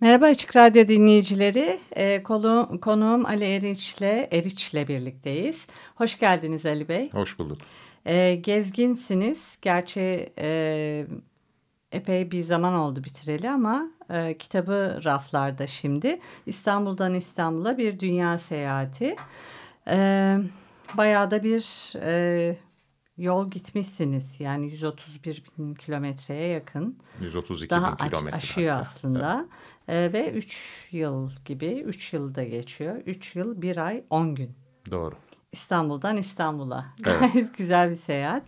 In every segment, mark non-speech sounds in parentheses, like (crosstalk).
Merhaba Açık Radyo dinleyicileri. Ee, konu, konuğum Ali Eriç'le Eriç'le birlikteyiz. Hoş geldiniz Ali Bey. Hoş bulduk. Ee, gezginsiniz. Gerçi e, epey bir zaman oldu bitireli ama e, kitabı raflarda şimdi. İstanbul'dan İstanbul'a bir dünya seyahati. E, bayağı da bir e, yol gitmişsiniz. Yani 131 bin kilometreye yakın. 132 Daha bin kilometre. aşıyor hatta. aslında. E, ve 3 yıl gibi, 3 yılda geçiyor. 3 yıl, 1 ay, 10 gün. Evet, doğru. İstanbul'dan İstanbul'a. Evet. (laughs) Güzel bir seyahat.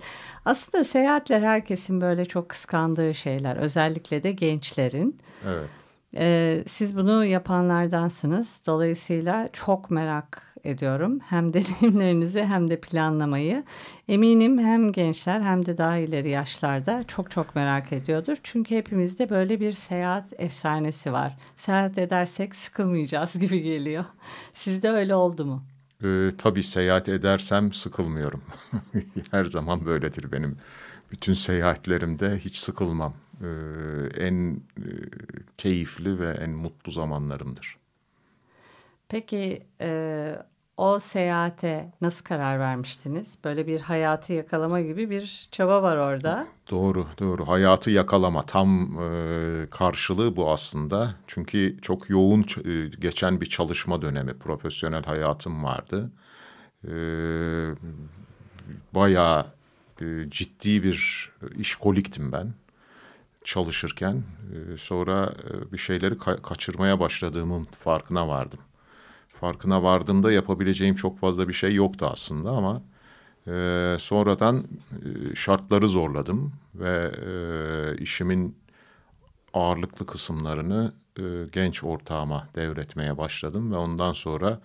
Aslında seyahatler herkesin böyle çok kıskandığı şeyler. Özellikle de gençlerin. Evet. Ee, siz bunu yapanlardansınız. Dolayısıyla çok merak ediyorum. Hem (laughs) deneyimlerinizi hem de planlamayı. Eminim hem gençler hem de daha ileri yaşlarda çok çok merak ediyordur. Çünkü hepimizde böyle bir seyahat efsanesi var. Seyahat edersek sıkılmayacağız (laughs) gibi geliyor. Sizde öyle oldu mu? Ee, tabii seyahat edersem sıkılmıyorum. (laughs) Her zaman böyledir benim. Bütün seyahatlerimde hiç sıkılmam. Ee, en e, keyifli ve en mutlu zamanlarımdır. Peki e, o seyahate nasıl karar vermiştiniz? Böyle bir hayatı yakalama gibi bir çaba var orada. Doğru, doğru. Hayatı yakalama tam e, karşılığı bu aslında. Çünkü çok yoğun e, geçen bir çalışma dönemi, profesyonel hayatım vardı. E, bayağı e, ciddi bir işkoliktim ben çalışırken. E, sonra e, bir şeyleri ka- kaçırmaya başladığımın farkına vardım. Farkına vardığımda yapabileceğim çok fazla bir şey yoktu aslında ama ee, sonradan e, şartları zorladım ve e, işimin ağırlıklı kısımlarını e, genç ortağıma devretmeye başladım ve ondan sonra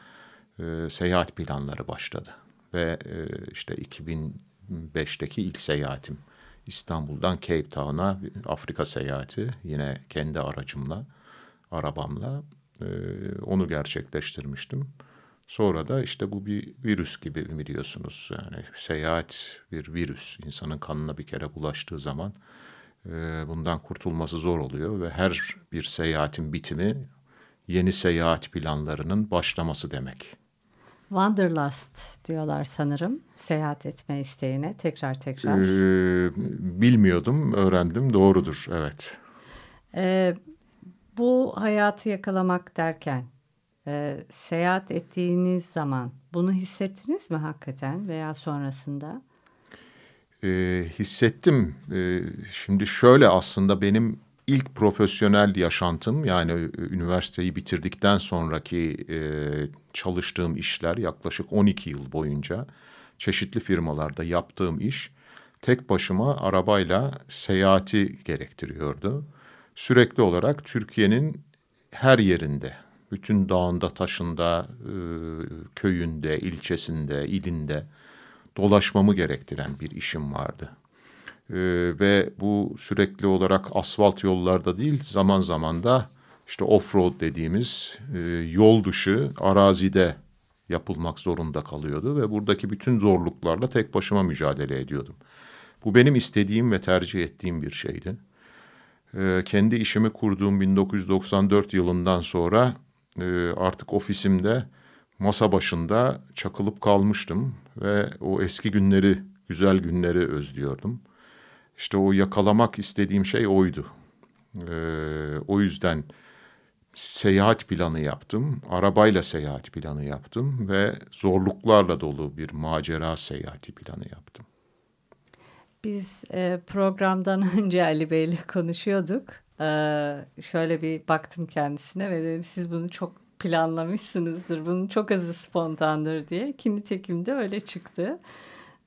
e, seyahat planları başladı. Ve e, işte 2005'teki ilk seyahatim İstanbul'dan Cape Town'a Afrika seyahati yine kendi aracımla, arabamla e, onu gerçekleştirmiştim. Sonra da işte bu bir virüs gibi biliyorsunuz. Yani seyahat bir virüs. İnsanın kanına bir kere bulaştığı zaman e, bundan kurtulması zor oluyor ve her bir seyahatin bitimi yeni seyahat planlarının başlaması demek. Wanderlust diyorlar sanırım seyahat etme isteğine tekrar tekrar. Ee, bilmiyordum, öğrendim. Doğrudur, evet. Ee, bu hayatı yakalamak derken e, seyahat ettiğiniz zaman bunu hissettiniz mi hakikaten veya sonrasında? Ee, hissettim. Ee, şimdi şöyle aslında benim ilk profesyonel yaşantım yani e, üniversiteyi bitirdikten sonraki e, çalıştığım işler yaklaşık 12 yıl boyunca çeşitli firmalarda yaptığım iş tek başıma arabayla seyahati gerektiriyordu. Sürekli olarak Türkiye'nin her yerinde, bütün dağında, taşında, e, köyünde, ilçesinde, ilinde dolaşmamı gerektiren bir işim vardı. Ee, ve bu sürekli olarak asfalt yollarda değil zaman zaman da işte off-road dediğimiz e, yol dışı arazide yapılmak zorunda kalıyordu ve buradaki bütün zorluklarla tek başıma mücadele ediyordum. Bu benim istediğim ve tercih ettiğim bir şeydi. Ee, kendi işimi kurduğum 1994 yılından sonra e, artık ofisimde masa başında çakılıp kalmıştım ve o eski günleri, güzel günleri özlüyordum. İşte o yakalamak istediğim şey oydu. Ee, o yüzden seyahat planı yaptım. Arabayla seyahat planı yaptım ve zorluklarla dolu bir macera seyahati planı yaptım. Biz e, programdan (laughs) önce Ali Bey'le konuşuyorduk. Ee, şöyle bir baktım kendisine ve dedim siz bunu çok planlamışsınızdır. Bunun çok azı spontandır diye. Ki nitekim de öyle çıktı.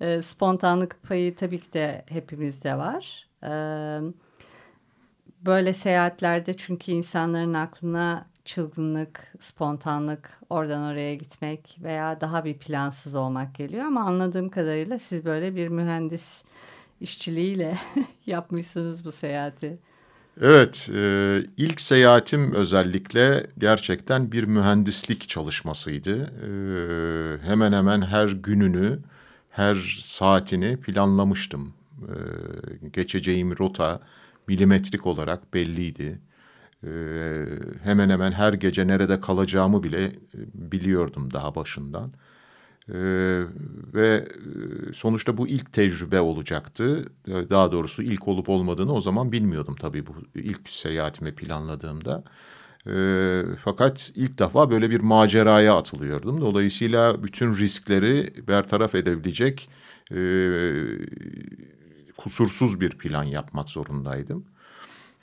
Ee, spontanlık payı tabii ki de hepimizde var. Ee, böyle seyahatlerde çünkü insanların aklına çılgınlık, spontanlık, oradan oraya gitmek veya daha bir plansız olmak geliyor. Ama anladığım kadarıyla siz böyle bir mühendis işçiliğiyle (laughs) yapmışsınız bu seyahati. Evet, e, ilk seyahatim özellikle gerçekten bir mühendislik çalışmasıydı. E, hemen hemen her gününü, her saatini planlamıştım. E, geçeceğim rota milimetrik olarak belliydi. E, hemen hemen her gece nerede kalacağımı bile e, biliyordum daha başından. Ee, ve e, sonuçta bu ilk tecrübe olacaktı. Ee, daha doğrusu ilk olup olmadığını o zaman bilmiyordum tabii bu ilk seyahatimi planladığımda. Ee, fakat ilk defa böyle bir maceraya atılıyordum. Dolayısıyla bütün riskleri bertaraf edebilecek e, kusursuz bir plan yapmak zorundaydım.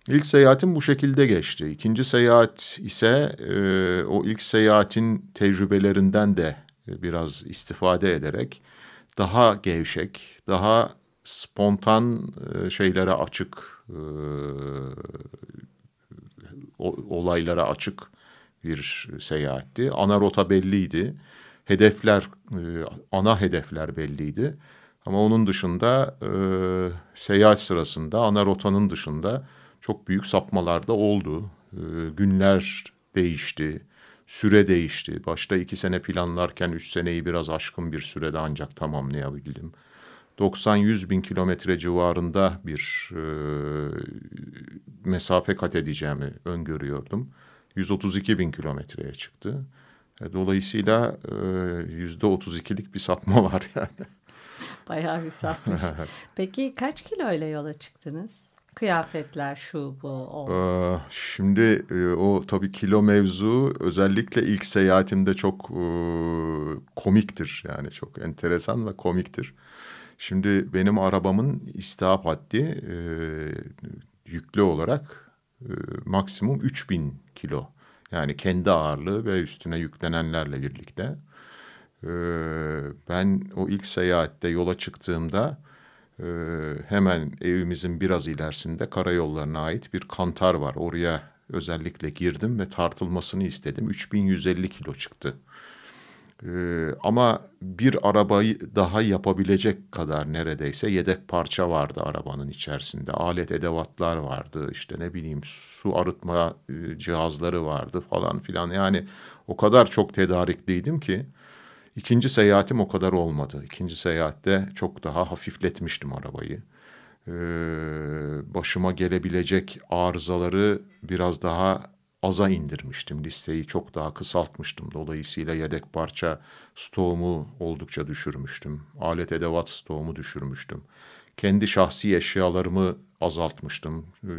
İlk seyahatim bu şekilde geçti. İkinci seyahat ise e, o ilk seyahatin tecrübelerinden de biraz istifade ederek daha gevşek, daha spontan e, şeylere açık, e, olaylara açık bir seyahatti. Ana rota belliydi. Hedefler, e, ana hedefler belliydi. Ama onun dışında seyahat sırasında ana rotanın dışında çok büyük sapmalar da oldu. Günler değişti süre değişti. Başta iki sene planlarken üç seneyi biraz aşkın bir sürede ancak tamamlayabildim. 90-100 bin kilometre civarında bir e, mesafe kat edeceğimi öngörüyordum. 132 bin kilometreye çıktı. E, dolayısıyla yüzde 32'lik bir sapma (laughs) var yani. Bayağı bir sapmış. (laughs) Peki kaç kilo ile yola çıktınız? Kıyafetler şu bu o. Ee, şimdi e, o tabii kilo mevzu özellikle ilk seyahatimde çok e, komiktir yani çok enteresan ve komiktir. Şimdi benim arabamın istihap haddi e, yüklü olarak maksimum 3000 kilo. Yani kendi ağırlığı ve üstüne yüklenenlerle birlikte. ben o ilk seyahatte yola çıktığımda ee, hemen evimizin biraz ilerisinde karayollarına ait bir kantar var. Oraya özellikle girdim ve tartılmasını istedim. 3150 kilo çıktı. Ee, ama bir arabayı daha yapabilecek kadar neredeyse yedek parça vardı arabanın içerisinde. Alet edevatlar vardı işte ne bileyim su arıtma e, cihazları vardı falan filan. Yani o kadar çok tedarikliydim ki İkinci seyahatim o kadar olmadı. İkinci seyahatte çok daha hafifletmiştim arabayı. Ee, başıma gelebilecek arızaları biraz daha aza indirmiştim. Listeyi çok daha kısaltmıştım. Dolayısıyla yedek parça stoğumu oldukça düşürmüştüm. Alet edevat stoğumu düşürmüştüm. Kendi şahsi eşyalarımı azaltmıştım. Ee,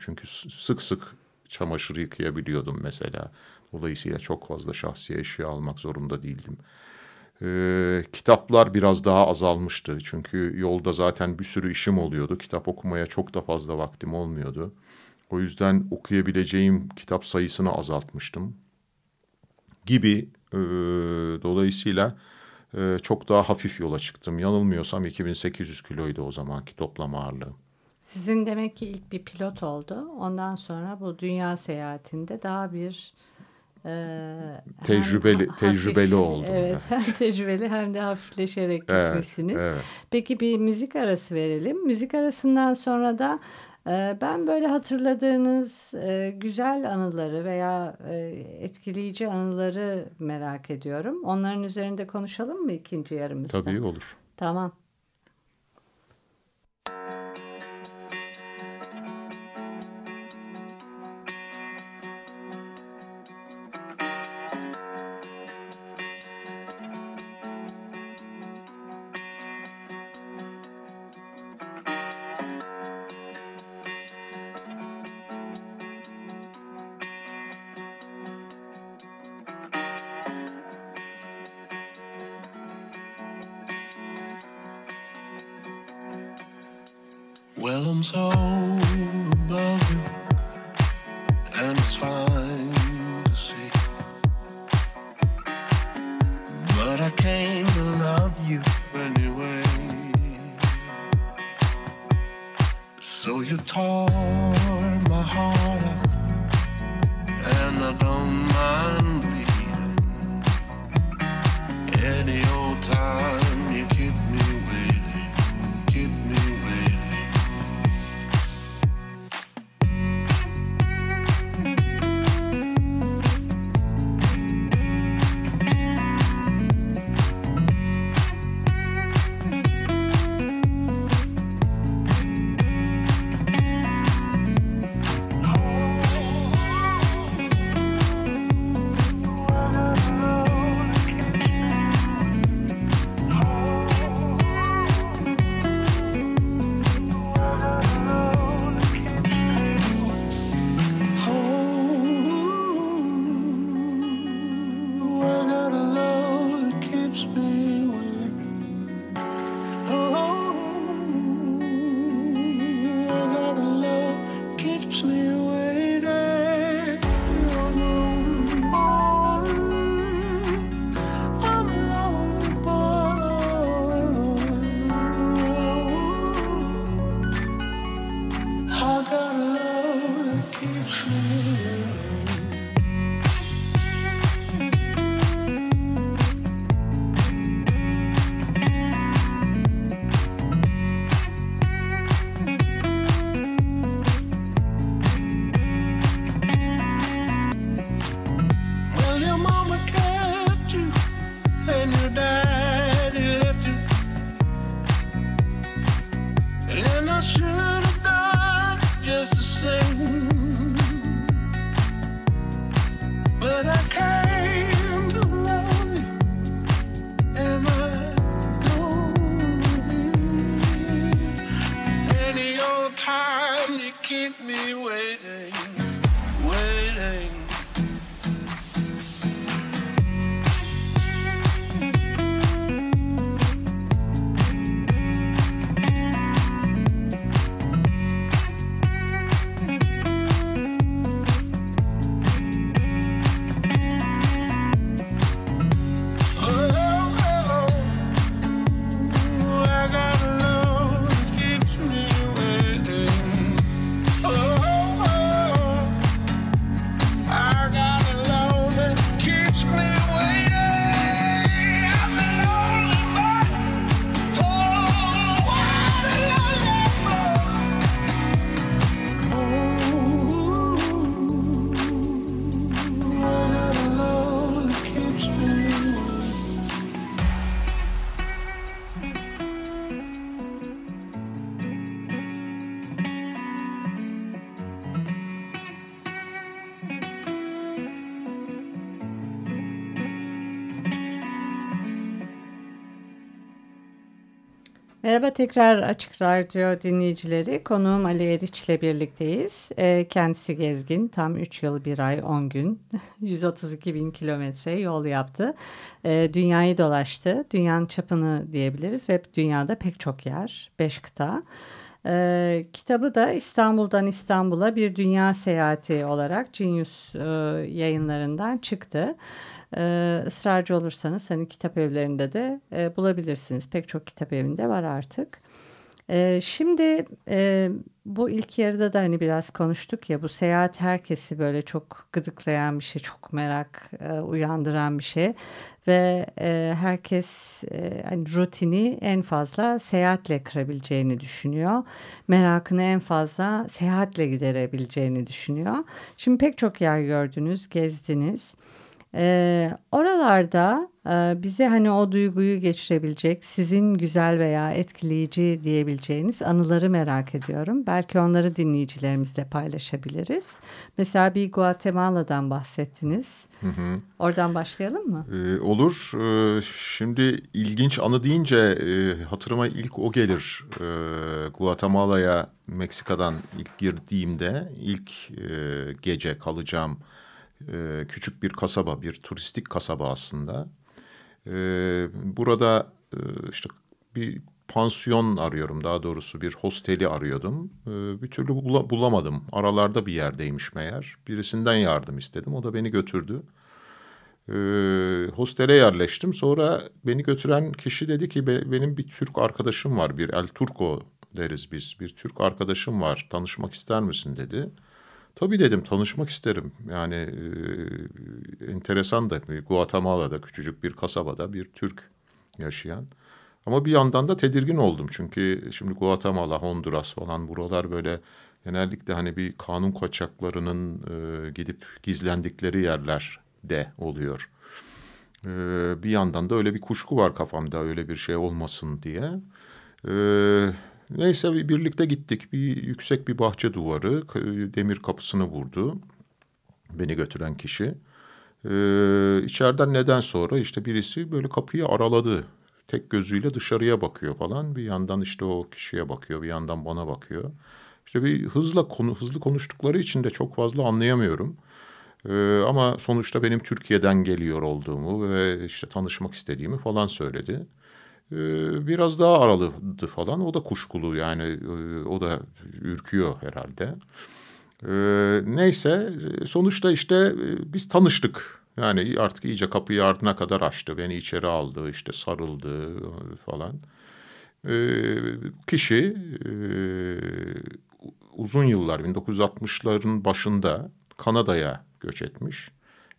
çünkü sık sık çamaşır yıkayabiliyordum mesela. Dolayısıyla çok fazla şahsi eşya almak zorunda değildim. Ee, kitaplar biraz daha azalmıştı. Çünkü yolda zaten bir sürü işim oluyordu. Kitap okumaya çok da fazla vaktim olmuyordu. O yüzden okuyabileceğim kitap sayısını azaltmıştım. Gibi e, dolayısıyla e, çok daha hafif yola çıktım. Yanılmıyorsam 2800 kiloydu o zamanki toplam ağırlığı. Sizin demek ki ilk bir pilot oldu. Ondan sonra bu dünya seyahatinde daha bir ee, tecrübeli hafif, tecrübeli oldum. Evet, hem (laughs) tecrübeli hem de hafifleşerek gitmişsiniz. Evet, evet. Peki bir müzik arası verelim. Müzik arasından sonra da e, ben böyle hatırladığınız e, güzel anıları veya e, etkileyici anıları merak ediyorum. Onların üzerinde konuşalım mı ikinci yarımızda? Tabii olur. Tamam. Well, I'm so me. Merhaba tekrar Açık Radyo dinleyicileri. Konuğum Ali Eriç ile birlikteyiz. Ee, kendisi gezgin. Tam 3 yıl 1 ay 10 gün (laughs) 132 bin kilometre yol yaptı. Ee, dünyayı dolaştı. Dünyanın çapını diyebiliriz ve dünyada pek çok yer. 5 kıta. Ee, kitabı da İstanbul'dan İstanbul'a bir dünya seyahati olarak Genius e, yayınlarından çıktı. Ee, ısrarcı olursanız hani kitap evlerinde de e, bulabilirsiniz. Pek çok kitap evinde var artık. Ee, şimdi e, bu ilk yarıda da hani biraz konuştuk ya bu seyahat herkesi böyle çok gıdıklayan bir şey, çok merak e, uyandıran bir şey ve e, herkes e, hani rutini en fazla seyahatle kırabileceğini düşünüyor. Merakını en fazla seyahatle giderebileceğini düşünüyor. Şimdi pek çok yer gördünüz, gezdiniz. Ee, oralarda e, bize hani o duyguyu geçirebilecek, sizin güzel veya etkileyici diyebileceğiniz anıları merak ediyorum. Belki onları dinleyicilerimizle paylaşabiliriz. Mesela bir Guatemala'dan bahsettiniz. Oradan başlayalım mı? Ee, olur. Ee, şimdi ilginç anı deyince e, hatırıma ilk o gelir. Ee, Guatemala'ya Meksika'dan ilk girdiğimde ilk e, gece kalacağım e, küçük bir kasaba, bir turistik kasaba aslında. Ee, burada e, işte bir pansiyon arıyorum daha doğrusu bir hosteli arıyordum. Ee, bir türlü bula- bulamadım. Aralarda bir yerdeymiş meğer. Birisinden yardım istedim. O da beni götürdü. Ee, hostele yerleştim. Sonra beni götüren kişi dedi ki "Be- benim bir Türk arkadaşım var. Bir El Turco deriz biz. Bir Türk arkadaşım var. Tanışmak ister misin dedi. Tabii dedim tanışmak isterim. Yani e, enteresan da Guatemala'da küçücük bir kasabada bir Türk yaşayan. Ama bir yandan da tedirgin oldum. Çünkü şimdi Guatemala, Honduras falan buralar böyle genellikle hani bir kanun kaçaklarının e, gidip gizlendikleri yerler de oluyor. E, bir yandan da öyle bir kuşku var kafamda öyle bir şey olmasın diye. E, neyse bir birlikte gittik. Bir yüksek bir bahçe duvarı demir kapısını vurdu. Beni götüren kişi. Ee, içeriden neden sonra işte birisi böyle kapıyı araladı tek gözüyle dışarıya bakıyor falan. Bir yandan işte o kişiye bakıyor, bir yandan bana bakıyor. İşte bir hızla konu hızlı konuştukları için de çok fazla anlayamıyorum. Ee, ama sonuçta benim Türkiye'den geliyor olduğumu ve işte tanışmak istediğimi falan söyledi. Ee, biraz daha araladı falan. O da kuşkulu yani e, o da ürküyor herhalde. Ee, neyse sonuçta işte e, biz tanıştık. Yani artık iyice kapıyı ardına kadar açtı. Beni içeri aldı, işte sarıldı falan. Ee, kişi e, uzun yıllar 1960'ların başında Kanada'ya göç etmiş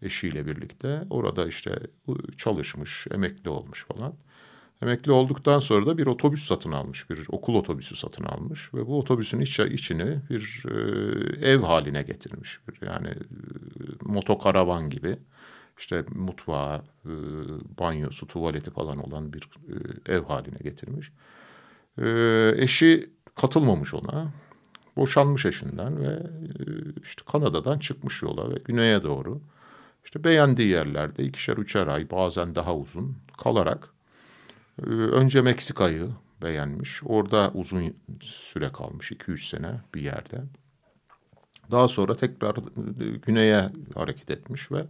eşiyle birlikte. Orada işte çalışmış, emekli olmuş falan. Emekli olduktan sonra da bir otobüs satın almış, bir okul otobüsü satın almış ve bu otobüsün iç, içini bir e, ev haline getirmiş. Bir, yani e, motokaravan gibi işte mutfağı, e, banyosu, tuvaleti falan olan bir e, ev haline getirmiş. E, eşi katılmamış ona. Boşanmış eşinden ve e, işte Kanada'dan çıkmış yola ve güneye doğru. İşte beğendiği yerlerde ikişer üçer ay bazen daha uzun kalarak önce Meksika'yı beğenmiş. Orada uzun süre kalmış 2-3 sene bir yerde. Daha sonra tekrar e, güneye hareket etmiş ve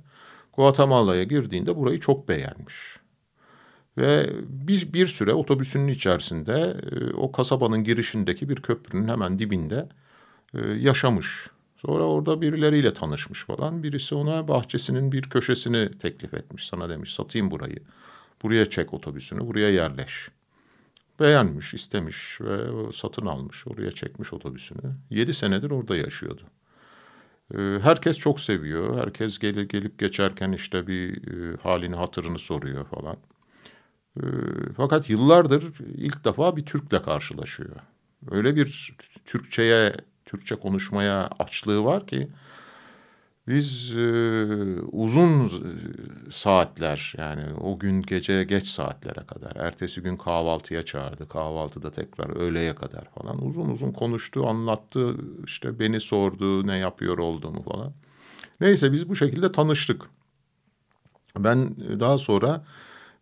Guatemala'ya girdiğinde burayı çok beğenmiş. Ve bir, bir süre otobüsünün içerisinde e, o kasabanın girişindeki bir köprünün hemen dibinde e, yaşamış. Sonra orada birileriyle tanışmış falan. Birisi ona bahçesinin bir köşesini teklif etmiş. Sana demiş satayım burayı. Buraya çek otobüsünü, buraya yerleş. Beğenmiş, istemiş ve satın almış. Oraya çekmiş otobüsünü. Yedi senedir orada yaşıyordu. Ee, herkes çok seviyor. Herkes gelip gelip geçerken işte bir e, halini hatırını soruyor falan. Ee, fakat yıllardır ilk defa bir Türk'le karşılaşıyor. Öyle bir Türkçe'ye, Türkçe konuşmaya açlığı var ki biz e, uzun saatler yani o gün gece geç saatlere kadar, ertesi gün kahvaltıya çağırdı. Kahvaltıda tekrar öğleye kadar falan uzun uzun konuştu, anlattı. işte beni sordu ne yapıyor olduğumu falan. Neyse biz bu şekilde tanıştık. Ben daha sonra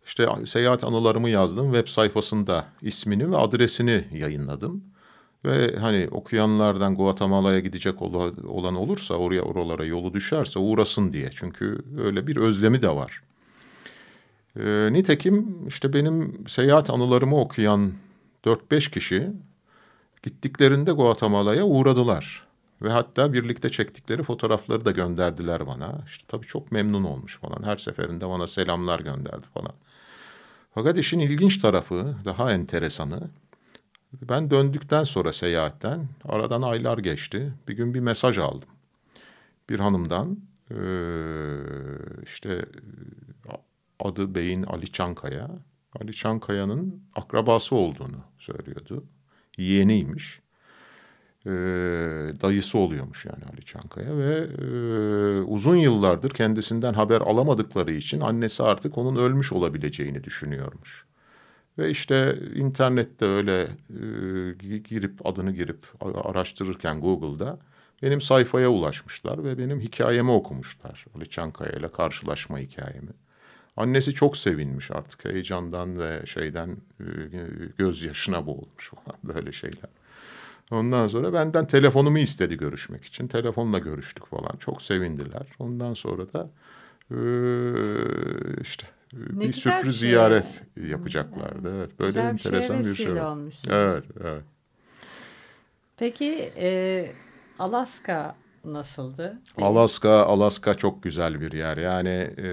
işte seyahat anılarımı yazdım. Web sayfasında ismini ve adresini yayınladım. Ve hani okuyanlardan Guatemala'ya gidecek olan olursa oraya oralara yolu düşerse uğrasın diye. Çünkü öyle bir özlemi de var. E, nitekim işte benim seyahat anılarımı okuyan 4-5 kişi gittiklerinde Guatemala'ya uğradılar. Ve hatta birlikte çektikleri fotoğrafları da gönderdiler bana. İşte tabii çok memnun olmuş falan. Her seferinde bana selamlar gönderdi falan. Fakat işin ilginç tarafı, daha enteresanı ben döndükten sonra seyahatten aradan aylar geçti. Bir gün bir mesaj aldım. Bir hanımdan işte adı Bey'in Ali Çankaya. Ali Çankaya'nın akrabası olduğunu söylüyordu. Yeğeniymiş. Dayısı oluyormuş yani Ali Çankaya ve uzun yıllardır kendisinden haber alamadıkları için annesi artık onun ölmüş olabileceğini düşünüyormuş. Ve işte internette öyle e, girip adını girip araştırırken Google'da benim sayfaya ulaşmışlar ve benim hikayemi okumuşlar. Ali Çankaya ile karşılaşma hikayemi. Annesi çok sevinmiş artık heyecandan ve şeyden e, gözyaşına boğulmuş falan (laughs) böyle şeyler. Ondan sonra benden telefonumu istedi görüşmek için. Telefonla görüştük falan. Çok sevindiler. Ondan sonra da işte ne bir sürpriz şey. ziyaret yapacaklardı. Evet, böyle güzel enteresan bir, bir şey. Evet, evet. Peki e, Alaska nasıldı? Alaska, Alaska çok güzel bir yer. Yani e,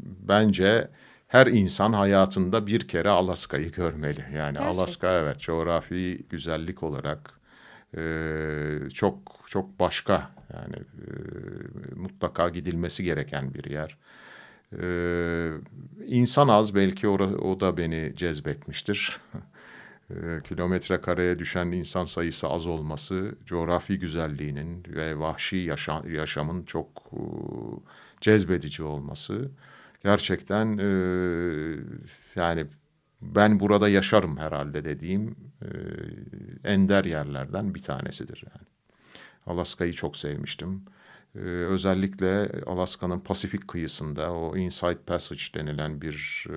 bence her insan hayatında bir kere Alaska'yı görmeli. Yani Gerçekten. Alaska evet coğrafi güzellik olarak e, çok çok başka Yani e, mutlaka gidilmesi gereken bir yer. E, insan az belki o, o da beni cezbetmiştir. (laughs) e, kilometre kareye düşen insan sayısı az olması, coğrafi güzelliğinin ve vahşi yaşam, yaşamın çok e, cezbedici olması gerçekten e, yani ben burada yaşarım herhalde dediğim e, ender yerlerden bir tanesidir yani. Alaska'yı çok sevmiştim. Ee, özellikle Alaska'nın Pasifik kıyısında o Inside Passage denilen bir e,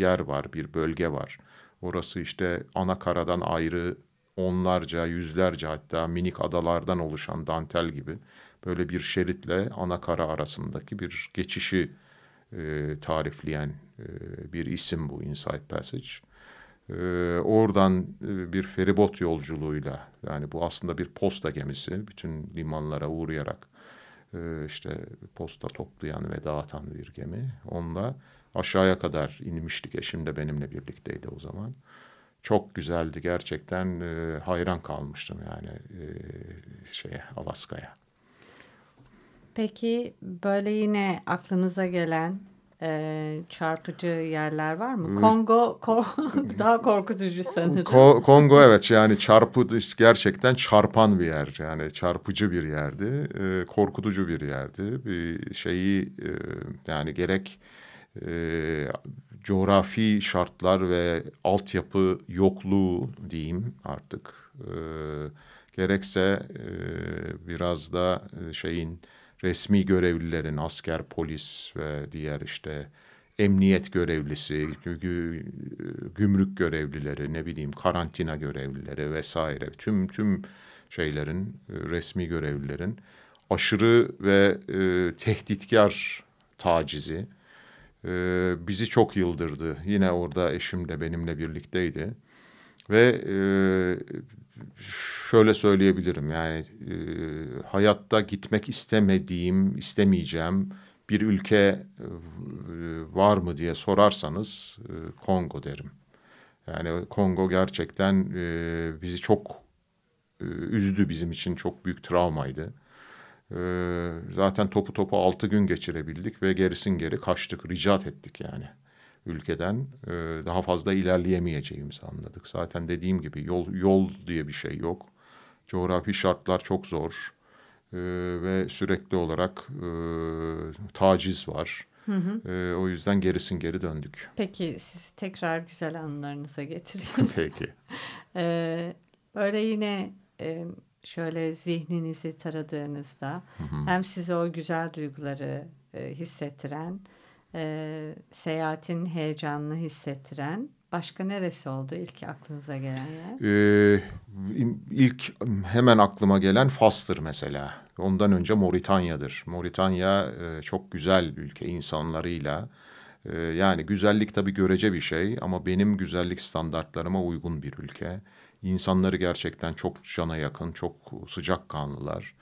yer var, bir bölge var. Orası işte ana karadan ayrı onlarca, yüzlerce hatta minik adalardan oluşan dantel gibi böyle bir şeritle ana kara arasındaki bir geçişi e, tarifleyen e, bir isim bu Inside Passage. E, oradan e, bir feribot yolculuğuyla yani bu aslında bir posta gemisi bütün limanlara uğrayarak e, işte posta toplayan ve dağıtan bir gemi. Onunla aşağıya kadar inmiştik. Eşim de benimle birlikteydi o zaman. Çok güzeldi gerçekten e, hayran kalmıştım yani e, şeye Alaska'ya. Peki böyle yine aklınıza gelen e, çarpıcı yerler var mı? Kongo kor (laughs) daha korkutucu sanırım. Ko Kongo evet yani çarpı gerçekten çarpan bir yer yani çarpıcı bir yerdi, e, korkutucu bir yerdi. Bir şeyi e, yani gerek e, coğrafi şartlar ve altyapı yokluğu diyeyim artık e, gerekse e, biraz da şeyin resmi görevlilerin, asker, polis ve diğer işte emniyet görevlisi, gümrük görevlileri, ne bileyim karantina görevlileri vesaire tüm tüm şeylerin resmi görevlilerin aşırı ve e, tehditkar tacizi e, bizi çok yıldırdı. Yine orada eşim de benimle birlikteydi ve e, şöyle söyleyebilirim yani e, hayatta gitmek istemediğim, istemeyeceğim bir ülke e, var mı diye sorarsanız e, Kongo derim. Yani Kongo gerçekten e, bizi çok e, üzdü bizim için çok büyük travmaydı. E, zaten topu topu altı gün geçirebildik ve gerisin geri kaçtık, ricat ettik yani ülkeden e, daha fazla ilerleyemeyeceğimizi anladık. Zaten dediğim gibi yol yol diye bir şey yok. Coğrafi şartlar çok zor e, ve sürekli olarak e, taciz var. Hı hı. E, o yüzden gerisin geri döndük. Peki sizi tekrar güzel anılarınıza getireyim. (laughs) Peki. e, böyle yine e, şöyle zihninizi taradığınızda hı hı. hem size o güzel duyguları e, hissettiren e, seyahatin heyecanını hissettiren başka neresi oldu ilk aklınıza gelen yer? Ee, ilk hemen aklıma gelen Fas'tır mesela. Ondan önce Moritanya'dır. Moritanya e, çok güzel ülke insanlarıyla. E, yani güzellik tabii görece bir şey ama benim güzellik standartlarıma uygun bir ülke. İnsanları gerçekten çok cana yakın, çok sıcakkanlılar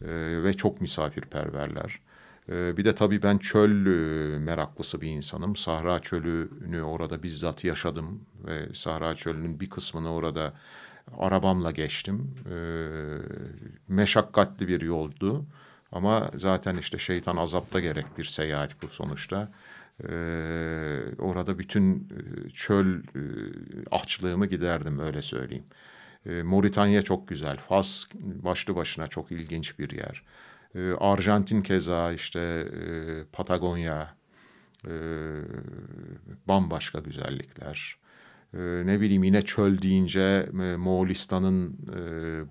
e, ve çok misafirperverler. Ee, bir de tabii ben çöl e, meraklısı bir insanım. Sahra Çölü'nü orada bizzat yaşadım ve Sahra Çölü'nün bir kısmını orada arabamla geçtim. Ee, meşakkatli bir yoldu ama zaten işte şeytan azapta gerek bir seyahat bu sonuçta. Ee, orada bütün e, çöl e, açlığımı giderdim öyle söyleyeyim. Moritanya çok güzel. Fas başlı başına çok ilginç bir yer. E, Arjantin keza işte e, Patagonya e, bambaşka güzellikler. E, ne bileyim yine çöl deyince e, Moğolistan'ın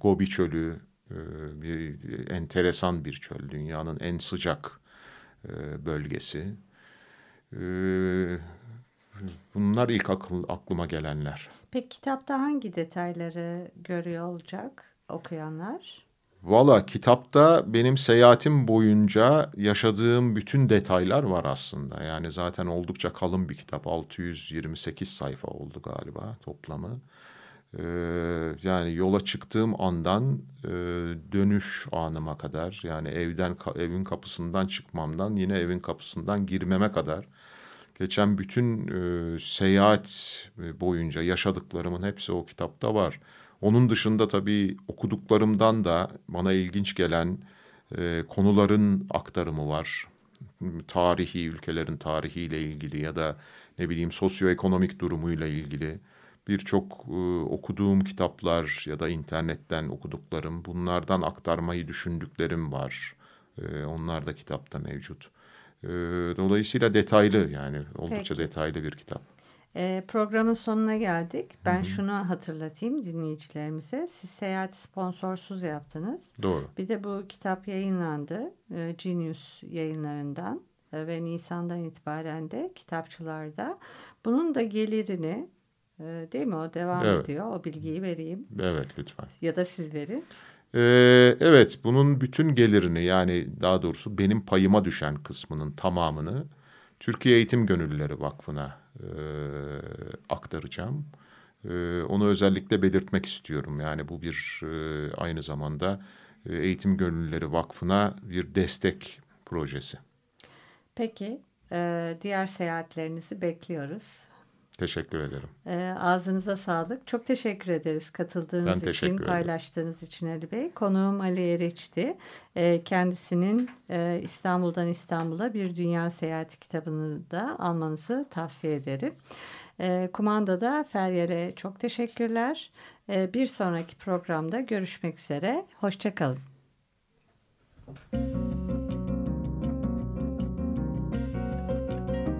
Gobi çölü bir enteresan bir çöl. Dünyanın en sıcak bölgesi. E, bunlar ilk akıl, aklıma gelenler. Peki kitapta hangi detayları görüyor olacak okuyanlar? Valla kitapta benim seyahatim boyunca yaşadığım bütün detaylar var aslında. Yani zaten oldukça kalın bir kitap. 628 sayfa oldu galiba toplamı. Ee, yani yola çıktığım andan e, dönüş anıma kadar yani evden evin kapısından çıkmamdan yine evin kapısından girmeme kadar geçen bütün e, seyahat boyunca yaşadıklarımın hepsi o kitapta var. Onun dışında tabii okuduklarımdan da bana ilginç gelen e, konuların aktarımı var. Tarihi, ülkelerin tarihiyle ilgili ya da ne bileyim sosyoekonomik durumuyla ilgili birçok e, okuduğum kitaplar ya da internetten okuduklarım bunlardan aktarmayı düşündüklerim var. E, onlar da kitapta mevcut. E, dolayısıyla detaylı yani oldukça Peki. detaylı bir kitap. E, programın sonuna geldik. Ben şunu hatırlatayım dinleyicilerimize. Siz seyahati sponsorsuz yaptınız. Doğru. Bir de bu kitap yayınlandı. E, Genius yayınlarından e, ve Nisan'dan itibaren de kitapçılarda. Bunun da gelirini e, değil mi o devam Evet. ediyor. O bilgiyi vereyim Evet lütfen. ya da siz verin. Ee, evet bunun bütün gelirini yani daha doğrusu benim payıma düşen kısmının tamamını Türkiye Eğitim Gönüllüleri Vakfı'na e, aktaracağım. E, onu özellikle belirtmek istiyorum. Yani bu bir e, aynı zamanda e, Eğitim Gönüllüleri Vakfı'na bir destek projesi. Peki e, diğer seyahatlerinizi bekliyoruz. Teşekkür ederim. E, ağzınıza sağlık. Çok teşekkür ederiz katıldığınız Ben için, paylaştığınız için Ali Bey. Konuğum Ali Eriç'ti. E, kendisinin e, İstanbul'dan İstanbul'a bir dünya seyahati kitabını da almanızı tavsiye ederim. E, kumandada Feryal'e çok teşekkürler. E, bir sonraki programda görüşmek üzere. Hoşçakalın.